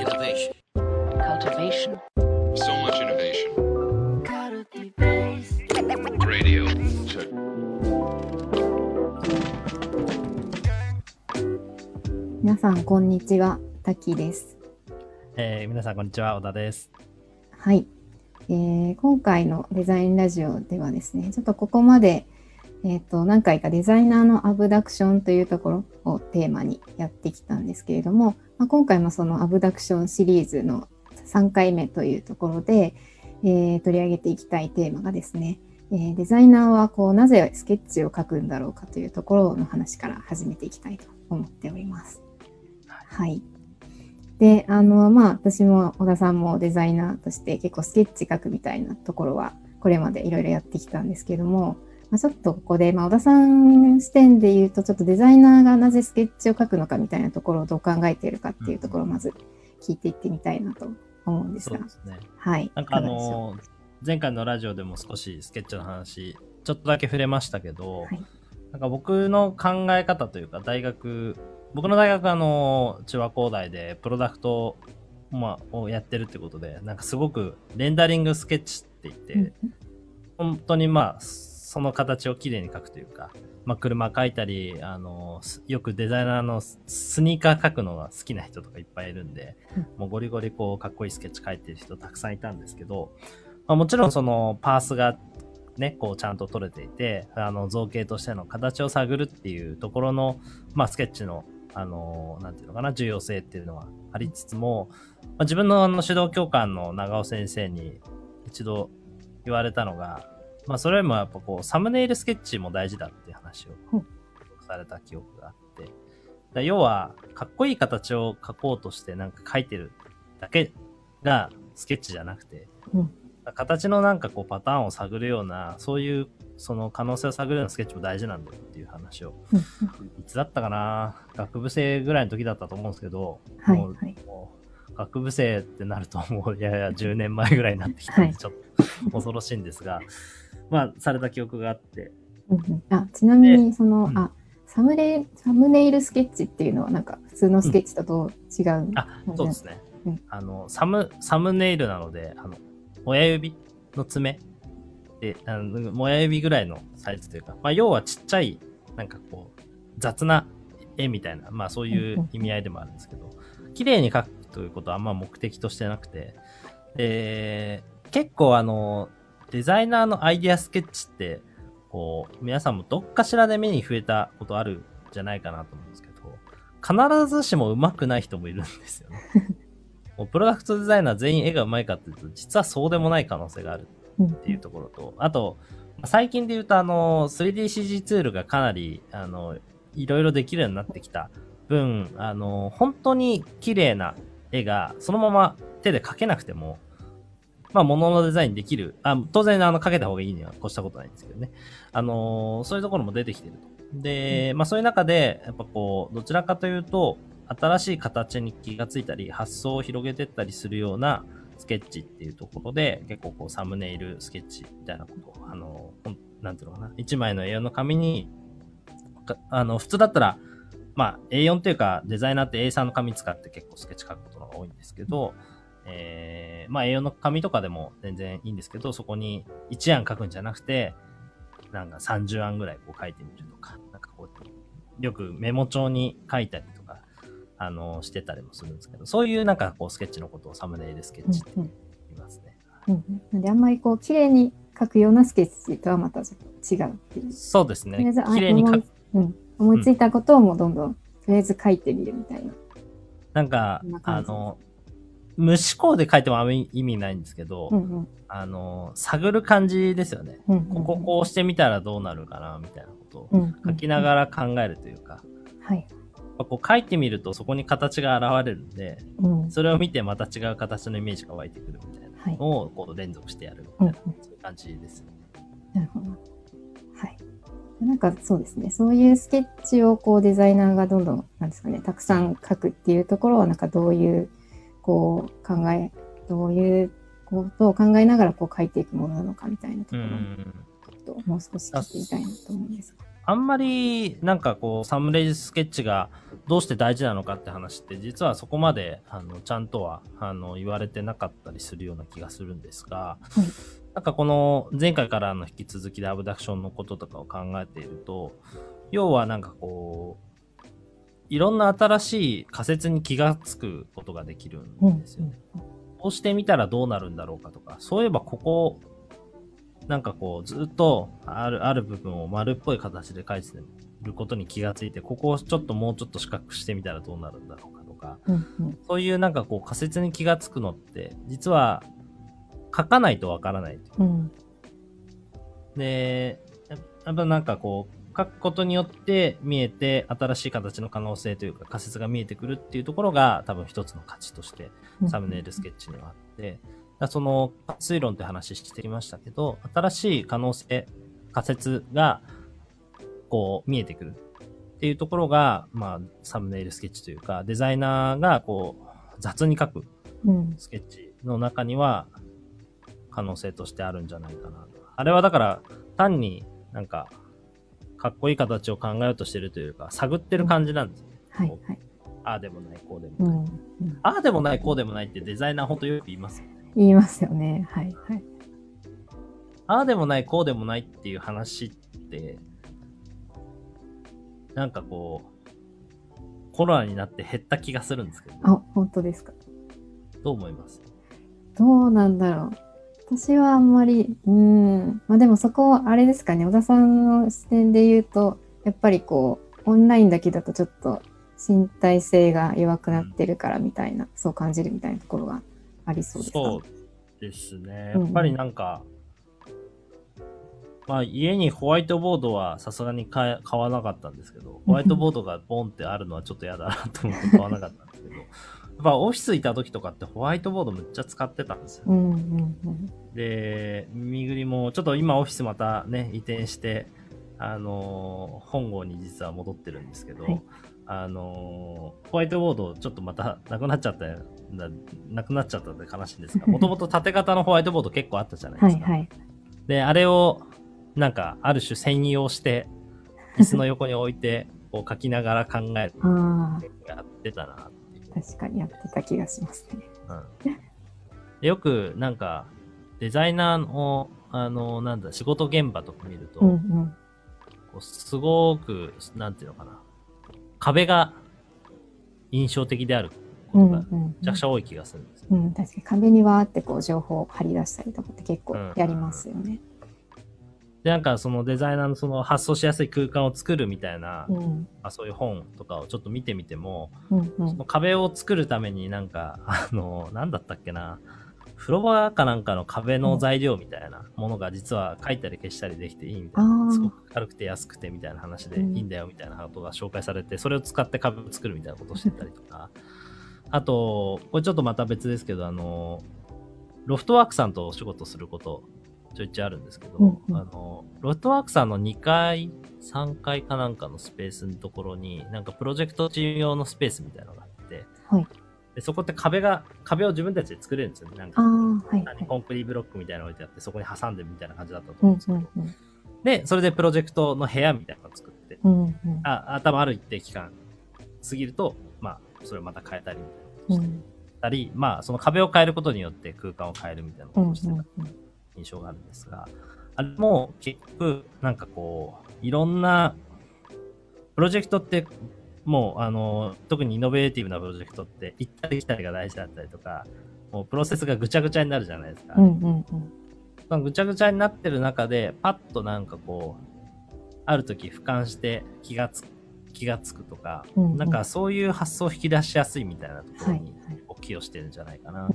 Innovation. cultivation, So much innovation. Radio. Check. 皆さん、こんにちは。タキです。えー皆さんこんにちは小田です。はい、えー今回のデザインラジオではですね、ちょっとここまで、えっ、と、何回かデザイナーのアブダクションというところをテーマにやってきたんですけれども、まあ、今回もそのアブダクションシリーズの3回目というところで、えー取り上げていきたいテーマがですね、えーデザイナーはこうなぜスケッチを描くんだろうかというところの話から始めていきたいと思っております。はい。で、あの、まあ、私も小田さんもデザイナーとして結構スケッチ描くみたいなところは、これまでいろいろやってきたんですけども、まあ、ちょっとここで、まあ、小田さん視点で言うと、ちょっとデザイナーがなぜスケッチを描くのかみたいなところをどう考えているかっていうところをまず聞いていってみたいなと思うんですがそうで。すね。はい。なんかあいかがでしょのー前回のラジオでも少しスケッチの話ちょっとだけ触れましたけど、はいなんか僕の考え方というか大学僕の大学はあの中和工大でプロダクト、まあ、をやってるってことでなんかすごくレンダリングスケッチって言って、う本当にまあその形をきれいに描くというか、まあ、車描いたりあのよくデザイナーのスニーカー描くのが好きな人とかいっぱいいるんで、もうゴリゴリこうかっこいいスケッチ描いてる人たくさんいたんですけど、まあ、もちろんそのパースがね、こうちゃんと取れていて、あの造形としての形を探るっていうところの、まあスケッチの、あの、なんていうのかな、重要性っていうのはありつつも、まあ、自分のあの指導教官の長尾先生に一度言われたのが、まあそれよりもやっぱこうサムネイルスケッチも大事だっていう話をうん。された記憶があって、だ要はかっこいい形を描こうとしてなんか描いてるだけがスケッチじゃなくて、うん。形のなんかこうパターンを探るような、そういうその可能性を探るようなスケッチも大事なんだよっていう話を、うん。いつだったかな学部生ぐらいの時だったと思うんですけど、もうはいはい。もう学部生ってなるともうやや10年前ぐらいになってきたんで、はい。ちょっと恐ろしいんですが、まあ、された記憶があって、うんうん。あちなみに、その、うん。あ、サムネイル、サムネイルスケッチっていうのはなんか普通のスケッチとどう違うんあ、そうですね。うん。あの、サム、サムネイルなので、あの、親指の爪で、あの親指ぐらいのサイズというか、まあ、要はちっちゃい、なんかこう、雑な絵みたいな、まあそういう意味合いでもあるんですけど、綺麗に描くということはあんま目的としてなくて、で、結構あの、デザイナーのアイディアスケッチって、こう、皆さんもどっかしらで目に触れたことあるんじゃないかなと思うんですけど、必ずしも上手くない人もいるんですよね。もうプロダクトデザイナー全員絵が上手いかっていうと、実はそうでもない可能性があるうんっていうところと、あと、まあ最近で言うとあの、3DCG ツールがかなり、あの、いろいろできるようになってきた分、あの、本当に綺麗な絵がそのまま手で描けなくても、まあ、物のデザインできる。あ当然、あの、かけた方がいいには越したことないんですけどね。あのーそういうところも出てきてると。で、まあ、そういう中で、やっぱこう、どちらかというと、新しい形に気がついたり、発想を広げてったりするようなスケッチっていうところで、結構こう、サムネイルスケッチみたいなことを、あのーなんていうのかな、一枚の A4 の紙に、かあの、普通だったら、まあ、A4 っていうか、デザイナーって A3 の紙使って結構スケッチ書くことが多いんですけど、えー、まあ A4 の紙とかでも全然いいんですけど、そこに1案書くんじゃなくて、なんか30案ぐらいこう書いてみるとか、なんかこう、よくメモ帳に書いたりとか、あの、してたりもするんですけど、そういうなんかこうスケッチのことをサムネイルスケッチって言いますね。うんうんなんであんまりこう綺麗に描くようなスケッチとはまたちょっと違うっていう。そうですね。綺麗に書く。うん、思いついたことをもうどんどん、とりあえず書いてみるみたいな。なんかこんな、あの、無思考で書いてもあんまり意味ないんですけど、うんうんあの、探る感じですよね。うんうんこここうしてみたらどうなるかな、みたいなことをうんうん書きながら考えるというか、はい。やっぱこう書いてみるとそこに形が現れるんで、うん。それを見てまた違う形のイメージが湧いてくるみたいなはい。のをこう連続してやるみたいな、うんそういう感じです。なるほど。はい。なんかそうですね。そういうスケッチをこうデザイナーがどんどん、なんですかね、たくさん書くっていうところは、なんかどういう、こう考え、どういうことを考えながらこう書いていくものなのかみたいなとこうろともう少し聞いてみたいなと思うんですが。あんまりなんかこうサムネイルスケッチがどうして大事なのかって話って実はそこまであのちゃんとはあの言われてなかったりするような気がするんですが、はいなんかこの前回からの引き続きでアブダクションのこととかを考えていると、要はなんかこう、いろんな新しい仮説に気がつくことができるうんんですよね。こうしてみたらどうなるんだろうかとか、そういえばここ、なんかこう、ずっとある、ある部分を丸っぽい形で書いてることに気がついて、ここをちょっともうちょっと四角くしてみたらどうなるんだろうかとか、うんうんそういうなんかこう仮説に気がつくのって、実は書かないとわからない。うん。で、ややっぱなんかこう、書くことによって見えて、新しい形の可能性というか仮説が見えてくるっていうところが多分一つの価値としてうん。サムネイルスケッチにはあって、だからその推論って話してきましたけど、新しい可能性、仮説がこう見えてくるっていうところが、まあサムネイルスケッチというか、デザイナーがこう雑に書くうん。スケッチの中には可能性としてあるんじゃないかな。あれはだから単になんかかっこいい形を考えようとしてるというか探ってる感じなんですよね。はいはい。ああでもない、こうでもうない。んうんああでもない、こうでもないってデザイナーほんとよく言いますよね。言いますよね。はいはい。ああでもない、こうでもないっていう話って、なんかこう、コロナになって減った気がするんですけど、あ、本当ですか。どう思います？どうなんだろう。私はあんまり、うーん。まあでもそこ、あれですかね、小田さんの視点で言うと、やっぱりこう、オンラインだけだとちょっと身体性が弱くなってるからみたいな、そう感じるみたいなところがありそうですか？そうですね。うんやっぱりなんか、まあ家にホワイトボードはさすがに買わなかったんですけど、ホワイトボードがボンってあるのはちょっと嫌だなと思って買わなかったんですけど、やっぱオフィスいた時とかってホワイトボードむっちゃ使ってたんですよ。うんうんうん。で、みぐりも、ちょっと今オフィスまたね、移転して、あのー本郷に実は戻ってるんですけど、はいあのーホワイトボードちょっとまたなくなっちゃったよななくなっちゃったんで悲しいんですが、もともと縦型のホワイトボード結構あったじゃないですか。はいはい。で、あれを、なんか、ある種専用して、椅子の横に置いて、こう書きながら考えるあやってたな確かにやってた気がしますね。うんでよく、なんか、デザイナーの、あの、なんだ、仕事現場とか見ると、うんうん。こうすごく、なんていうのかな、壁が印象的であることがうんうんめちゃくちゃ多い気がするんですよ。うん、確かに壁にわーってこう情報を貼り出したりとかって結構やりますよね。で、なんかそのデザイナーのその発想しやすい空間を作るみたいな、うん。まあ、そういう本とかをちょっと見てみても、うんうん。その壁を作るためになんか、あの、なんだったっけな、風呂場かなんかの壁の材料みたいなものが実は書いたり消したりできていいみたいあな、ー。すごく軽くて安くてみたいな話でいうん。いんだよみたいなことが紹介されて、それを使って壁を作るみたいなことをしてたりとか、あと、これちょっとまた別ですけど、あの、ロフトワークさんとお仕事すること、ちょいちょいあるんですけど、うんうん。あの、ロフトワークさんの2階、3階かなんかのスペースのところに、なんかプロジェクトチーム用のスペースみたいなのがあって、はい。でそこって壁が、壁を自分たちで作れるんですよね。なんか、はいはい。コンクリブロックみたいなの置いてあって、そこに挟んでみたいな感じだったとうん思うんですけど、うんうんで、それでプロジェクトの部屋みたいなのを作って、うんうん。あ、頭ある一定期間過ぎると、まあ、それをまた変えたりみたいなことをしてうんたり、まあ、その壁を変えることによって空間を変えるみたいなこうんうんとをしてた印象があるんですが、あれも結局、なんかこう、いろんな、プロジェクトって、もう、あの、特にイノベーティブなプロジェクトって、行ったり来たりが大事だったりとか、もうプロセスがぐちゃぐちゃになるじゃないですか。うんうんうんぐちゃぐちゃになってる中で、パッとなんかこう、ある時俯瞰して気がつく、気がつくとか、うんうんなんかそういう発想を引き出しやすいみたいなところにはいはいしてるんじゃないかな。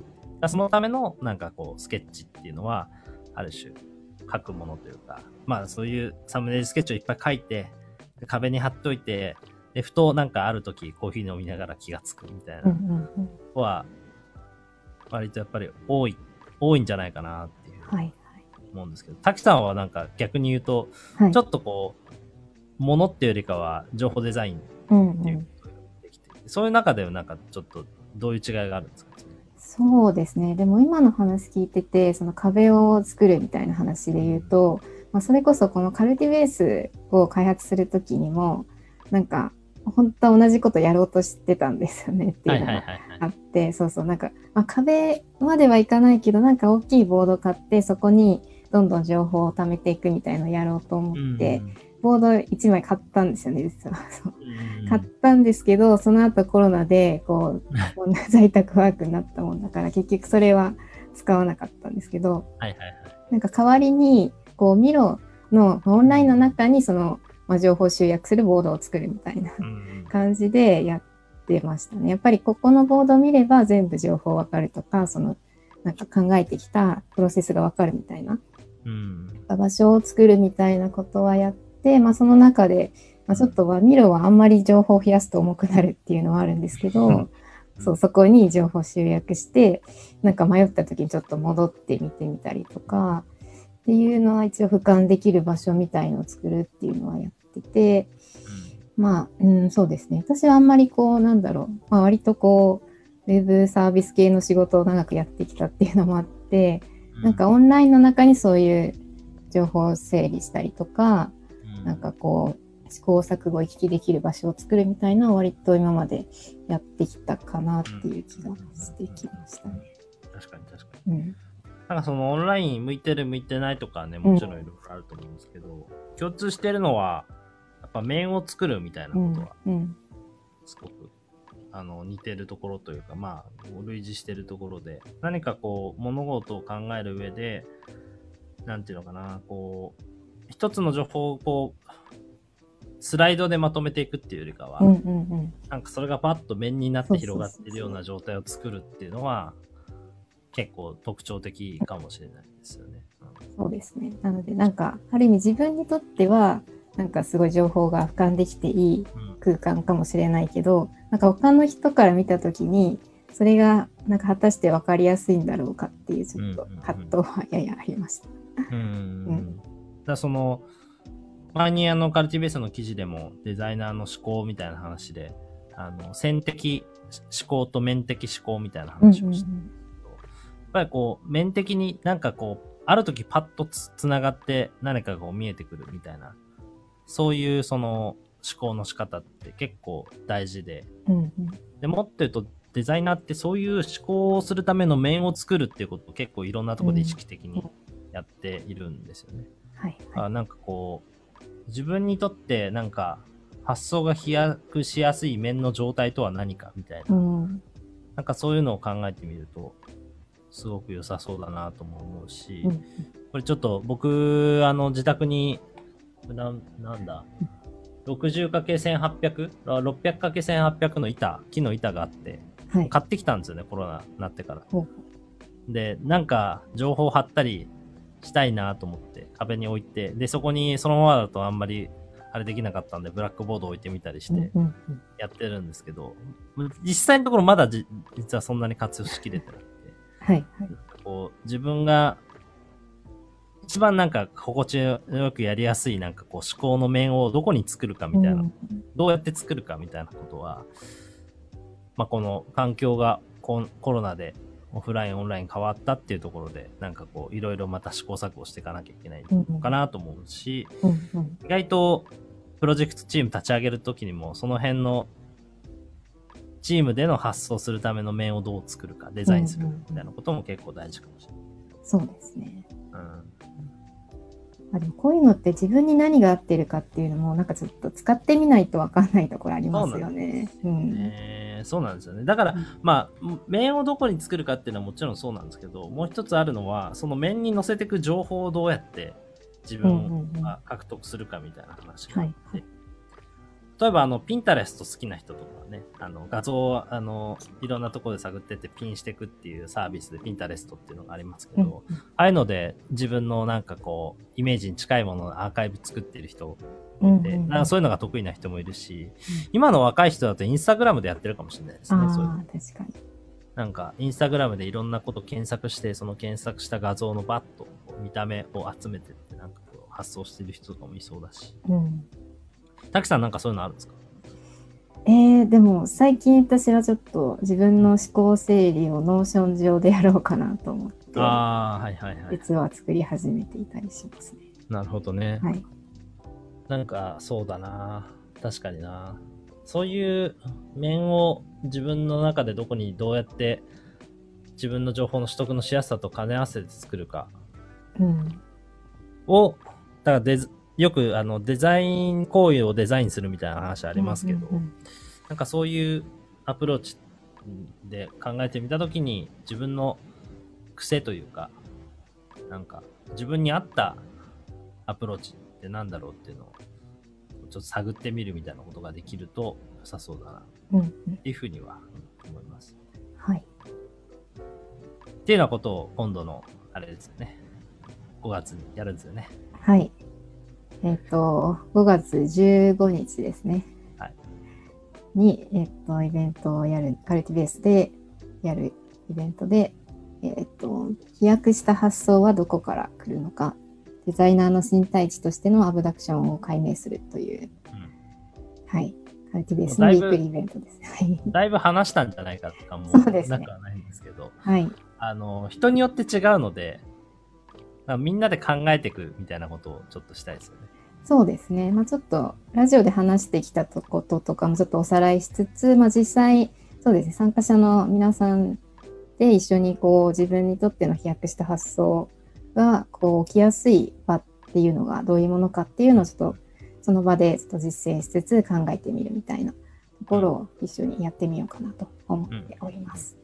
そのためのなんかこうスケッチっていうのは、ある種書くものというか、まあそういうサムネイルスケッチをいっぱい書いて、で壁に貼っといて、で、ふとなんかある時コーヒー飲みながら気がつくみたいなのは、割とやっぱり多い、多いんじゃないかなっていうはい思うんですけど、滝さんはなんか逆に言うと、はい。ちょっとこう、ものっていうよりかは情報デザインうんっていううん。ことができて、そういう中ではなんかちょっとどういう違いがあるんですか？そうですね。でも今の話聞いてて、その壁を作るみたいな話で言うと、まあ、それこそこのカルティベースを開発するときにも、なんか、本当は同じことやろうとしてたんですよねってはいいうのがはいはいはい。あって、そうそう、なんか、まあ、壁まではいかないけど、なんか大きいボード買って、そこにどんどん情報を貯めていくみたいのをやろうと思って、ボード1枚買ったんですよね、実は。買ったんですけど、その後コロナで、こう、こんな在宅ワークになったもんだから、結局それは使わなかったんですけど、はいはいはい。なんか代わりに、こう、ミロのオンラインの中にその、まあ、情報集約するボードを作るみたいなうん感じでやってましたね。やっぱりここのボードを見れば全部情報わかるとか、その、なんか考えてきたプロセスがわかるみたいな、うん。場所を作るみたいなことはやって、まあその中で、まあちょっとはミロはあんまり情報を増やすと重くなるっていうのはあるんですけど、うん。そう、そこに情報集約して、なんか迷った時にちょっと戻って見てみたりとか、っていうのは一応俯瞰できる場所みたいのを作るっていうのはやってて、まあ、うん、そうですね。私はあんまりこう、なんだろう、まあ割とこう、ウェブサービス系の仕事を長くやってきたっていうのもあって、うなんかオンラインの中にそういう情報を整理したりとか、うんなんかこう、試行錯誤を行き来できる場所を作るみたいな割と今までやってきたかなっていう気がしてきましたね。確かに確かに。うん。なんかそのオンライン向いてる向いてないとかはね、もちろんいろいろあると思うんですけど、共通してるのは、やっぱ面を作るみたいなうんことは、うん。すごく、あの、似てるところというか、まあ、類似してるところで、何かこう、物事を考える上で、なんていうのかな、こう、一つの情報をこう、スライドでまとめていくっていうよりかは、うんうんうん。なんかそれがパッと面になって広がってるような状態を作るっていうのは、結構特徴的かもしれないですよね。そうですね。なので、なんか、ある意味自分にとっては、なんかすごい情報が俯瞰できていいうん空間かもしれないけど、なんか他の人から見たときに、それがなんか果たして分かりやすいんだろうかっていうちょっとうんうんうん葛藤はややありました。うんうん。だからその、前にあのカルティベースの記事でもデザイナーの思考みたいな話で、あの、線的思考と面的思考みたいな話をして、やっぱりこう、面的になんかこう、ある時パッとつつながって何かがこう見えてくるみたいな、そういうその思考の仕方って結構大事で、うんうん。でもっと言うとデザイナーってそういう思考をするための面を作るっていうことを結構いろんなところで意識的にやっているんですよね。はいはい。あなんかこう、自分にとってなんか発想が飛躍しやすい面の状態とは何かみたいな、うんなんかそういうのを考えてみると、すごく良さそうだなとも思うし、うんこれちょっと僕、あの、自宅に、なんなんだ、60×1800? あ 600×1800 の板、木の板があって、はい。買ってきたんですよね、コロナになってから。ほで、なんか、情報貼ったりしたいなと思って、壁に置いて、で、そこにそのままだとあんまり、あれできなかったんで、ブラックボード置いてみたりして、やってるんですけど、実際のところまだじ実はそんなに活用しきれてなくて、はいはい。こう、自分が、一番なんか心地よくやりやすいなんかこう思考の面をどこに作るかみたいな、うんどうやって作るかみたいなことは、まあ、この環境がコロナでオフライン、オンライン変わったっていうところで、なんかこう、いろいろまた試行錯誤していかなきゃいけないのかなと思うし、うんうん意外とプロジェクトチーム立ち上げるときにも、その辺のチームでの発想するための面をどう作るか、デザインするみたいなことも結構大事かもしれない。そうですね。うんあでもこういうのって自分に何が合ってるかっていうのもなんかちょっと使ってみないとわかんないところありますよね。うんえーそうなんですよね。だから、まあ、面をどこに作るかっていうのはもちろんそうなんですけど、もう一つあるのは、その面に載せていく情報をどうやって自分が獲得するかみたいな話があって、はいはい例えば、あの、ピンタレスト好きな人とかはね、あの、画像を、あの、いろんなところで探ってってピンしていくっていうサービスでピンタレストっていうのがありますけうんど、ああいうので自分のなんかこう、イメージに近いもののアーカイブ作ってる人で、うんうんうんなんかそういうのが得意な人もいるし、今の若い人だとインスタグラムでやってるかもしれないですね。そういうの確かに。なんか、インスタグラムでいろんなこと検索して、その検索した画像のバッと見た目を集めてって、なんかこう発想してる人とかもいそうだし。うん滝さんなんかそういうのあるんですか？えー、でも最近私はちょっと自分の思考整理を Notion 上でやろうかなと思って、ああ、はいはいはい。実は作り始めていたりしますね。なるほどね。はい。なんか、そうだな。確かにな。そういう面を自分の中でどこにどうやって自分の情報の取得のしやすさと兼ね合わせて作るかうん。を、だからデザよくあのデザイン行為をデザインするみたいな話ありますけど、うんうんなんかそういうアプローチで考えてみたときに自分の癖というか、なんか自分に合ったアプローチってなんだろうっていうのをちょっと探ってみるみたいなことができると良さそうだなっ。ていうふうには思います。はい。っていうようなことを今度のあれですよね。5月にやるんですよね。はい。えっ、と、5月15日ですね。はいに、えっ、と、イベントをやる、カルティベースでやるイベントで、えっ、と、飛躍した発想はどこから来るのか、デザイナーの身体値としてのアブダクションを解明するという、はい、カルティベースのウィークリーイベントです。はい。だいぶ話したんじゃないかとかもそうですねなくはないんですけど、はい。あの、人によって違うので、みんなで考えていくみたいなことをちょっとしたいですよね。そうですね。まあちょっと、ラジオで話してきたこととかもちょっとおさらいしつつ、まあ実際、そうですね、参加者の皆さんで一緒にこう自分にとっての飛躍した発想がこう起きやすい場っていうのがどういうものかっていうのをちょっとその場でちょっと実践しつつ考えてみるみたいなところを一緒にやってみようかなと思っております。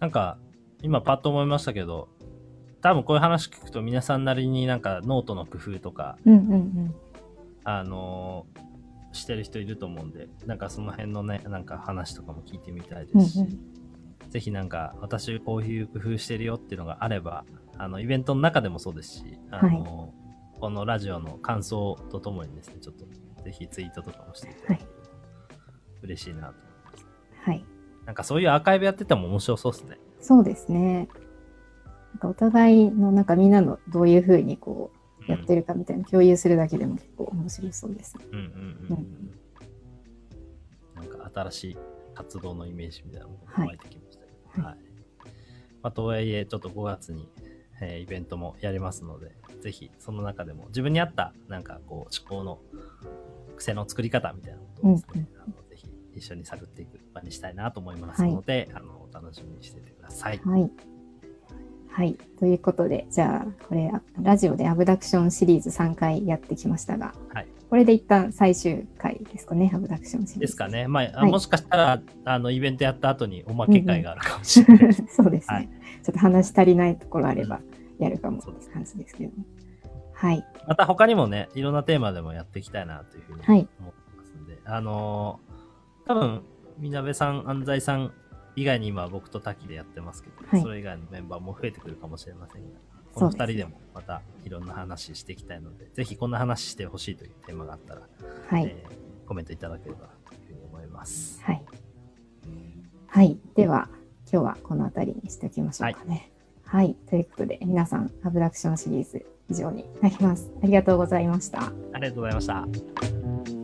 なんか、今パッと思いましたけど、多分こういう話聞くと皆さんなりになんかノートの工夫とか、うんうんうん。あのーしてる人いると思うんで、なんかその辺のね、なんか話とかも聞いてみたいですし、うんうんぜひなんか私こういう工夫してるよっていうのがあれば、あの、イベントの中でもそうですし、あのーこのラジオの感想とともにですね、ちょっとぜひツイートとかもしていただけると嬉しいなと思います。はい。なんかそういうアーカイブやってても面白そうですね。そうですね。なんかお互いのなんかみんなのどういうふうにこうやってる。るかみたいな共有するだけでも結構面白そうですね。なんか新しい活動のイメージみたいなものが湧いてきましたけど。ははいい。まあ、とはいえ、ちょっと5月に、えーイベントもやりますので、ぜひその中でも自分に合ったなんかこう思考の癖の作り方みたいなことをですね、あのぜひ一緒に探っていく場にしたいなと思いますので、あのお楽しみにしていてください。はい。はい。ということで、じゃあ、これ、ラジオでアブダクションシリーズ3回やってきましたが、はいこれで一旦最終回ですかね、アブダクションシリーズ。ですかね。まあ、あはいもしかしたら、あの、イベントやった後におまけ会があるかもしれない。そうですね、はいちょっと話足りないところあればやるかもって感じですけども。はい。また他にもね、いろんなテーマでもやっていきたいなというふうにはい思ってますんで、あのー多分、みなべさん、安西さん以外に今は僕と滝でやってますけど、はいそれ以外のメンバーも増えてくるかもしれませんが、このそうです二人でもまたいろんな話していきたいので、ぜひこんな話してほしいというテーマがあったら、はい。えーコメントいただければというふうに思います。はい。はい。では、今日はこの辺りにしておきましょうかね。はい。ということで、皆さん、アブダクションシリーズ以上になります。ありがとうございました。ありがとうございました。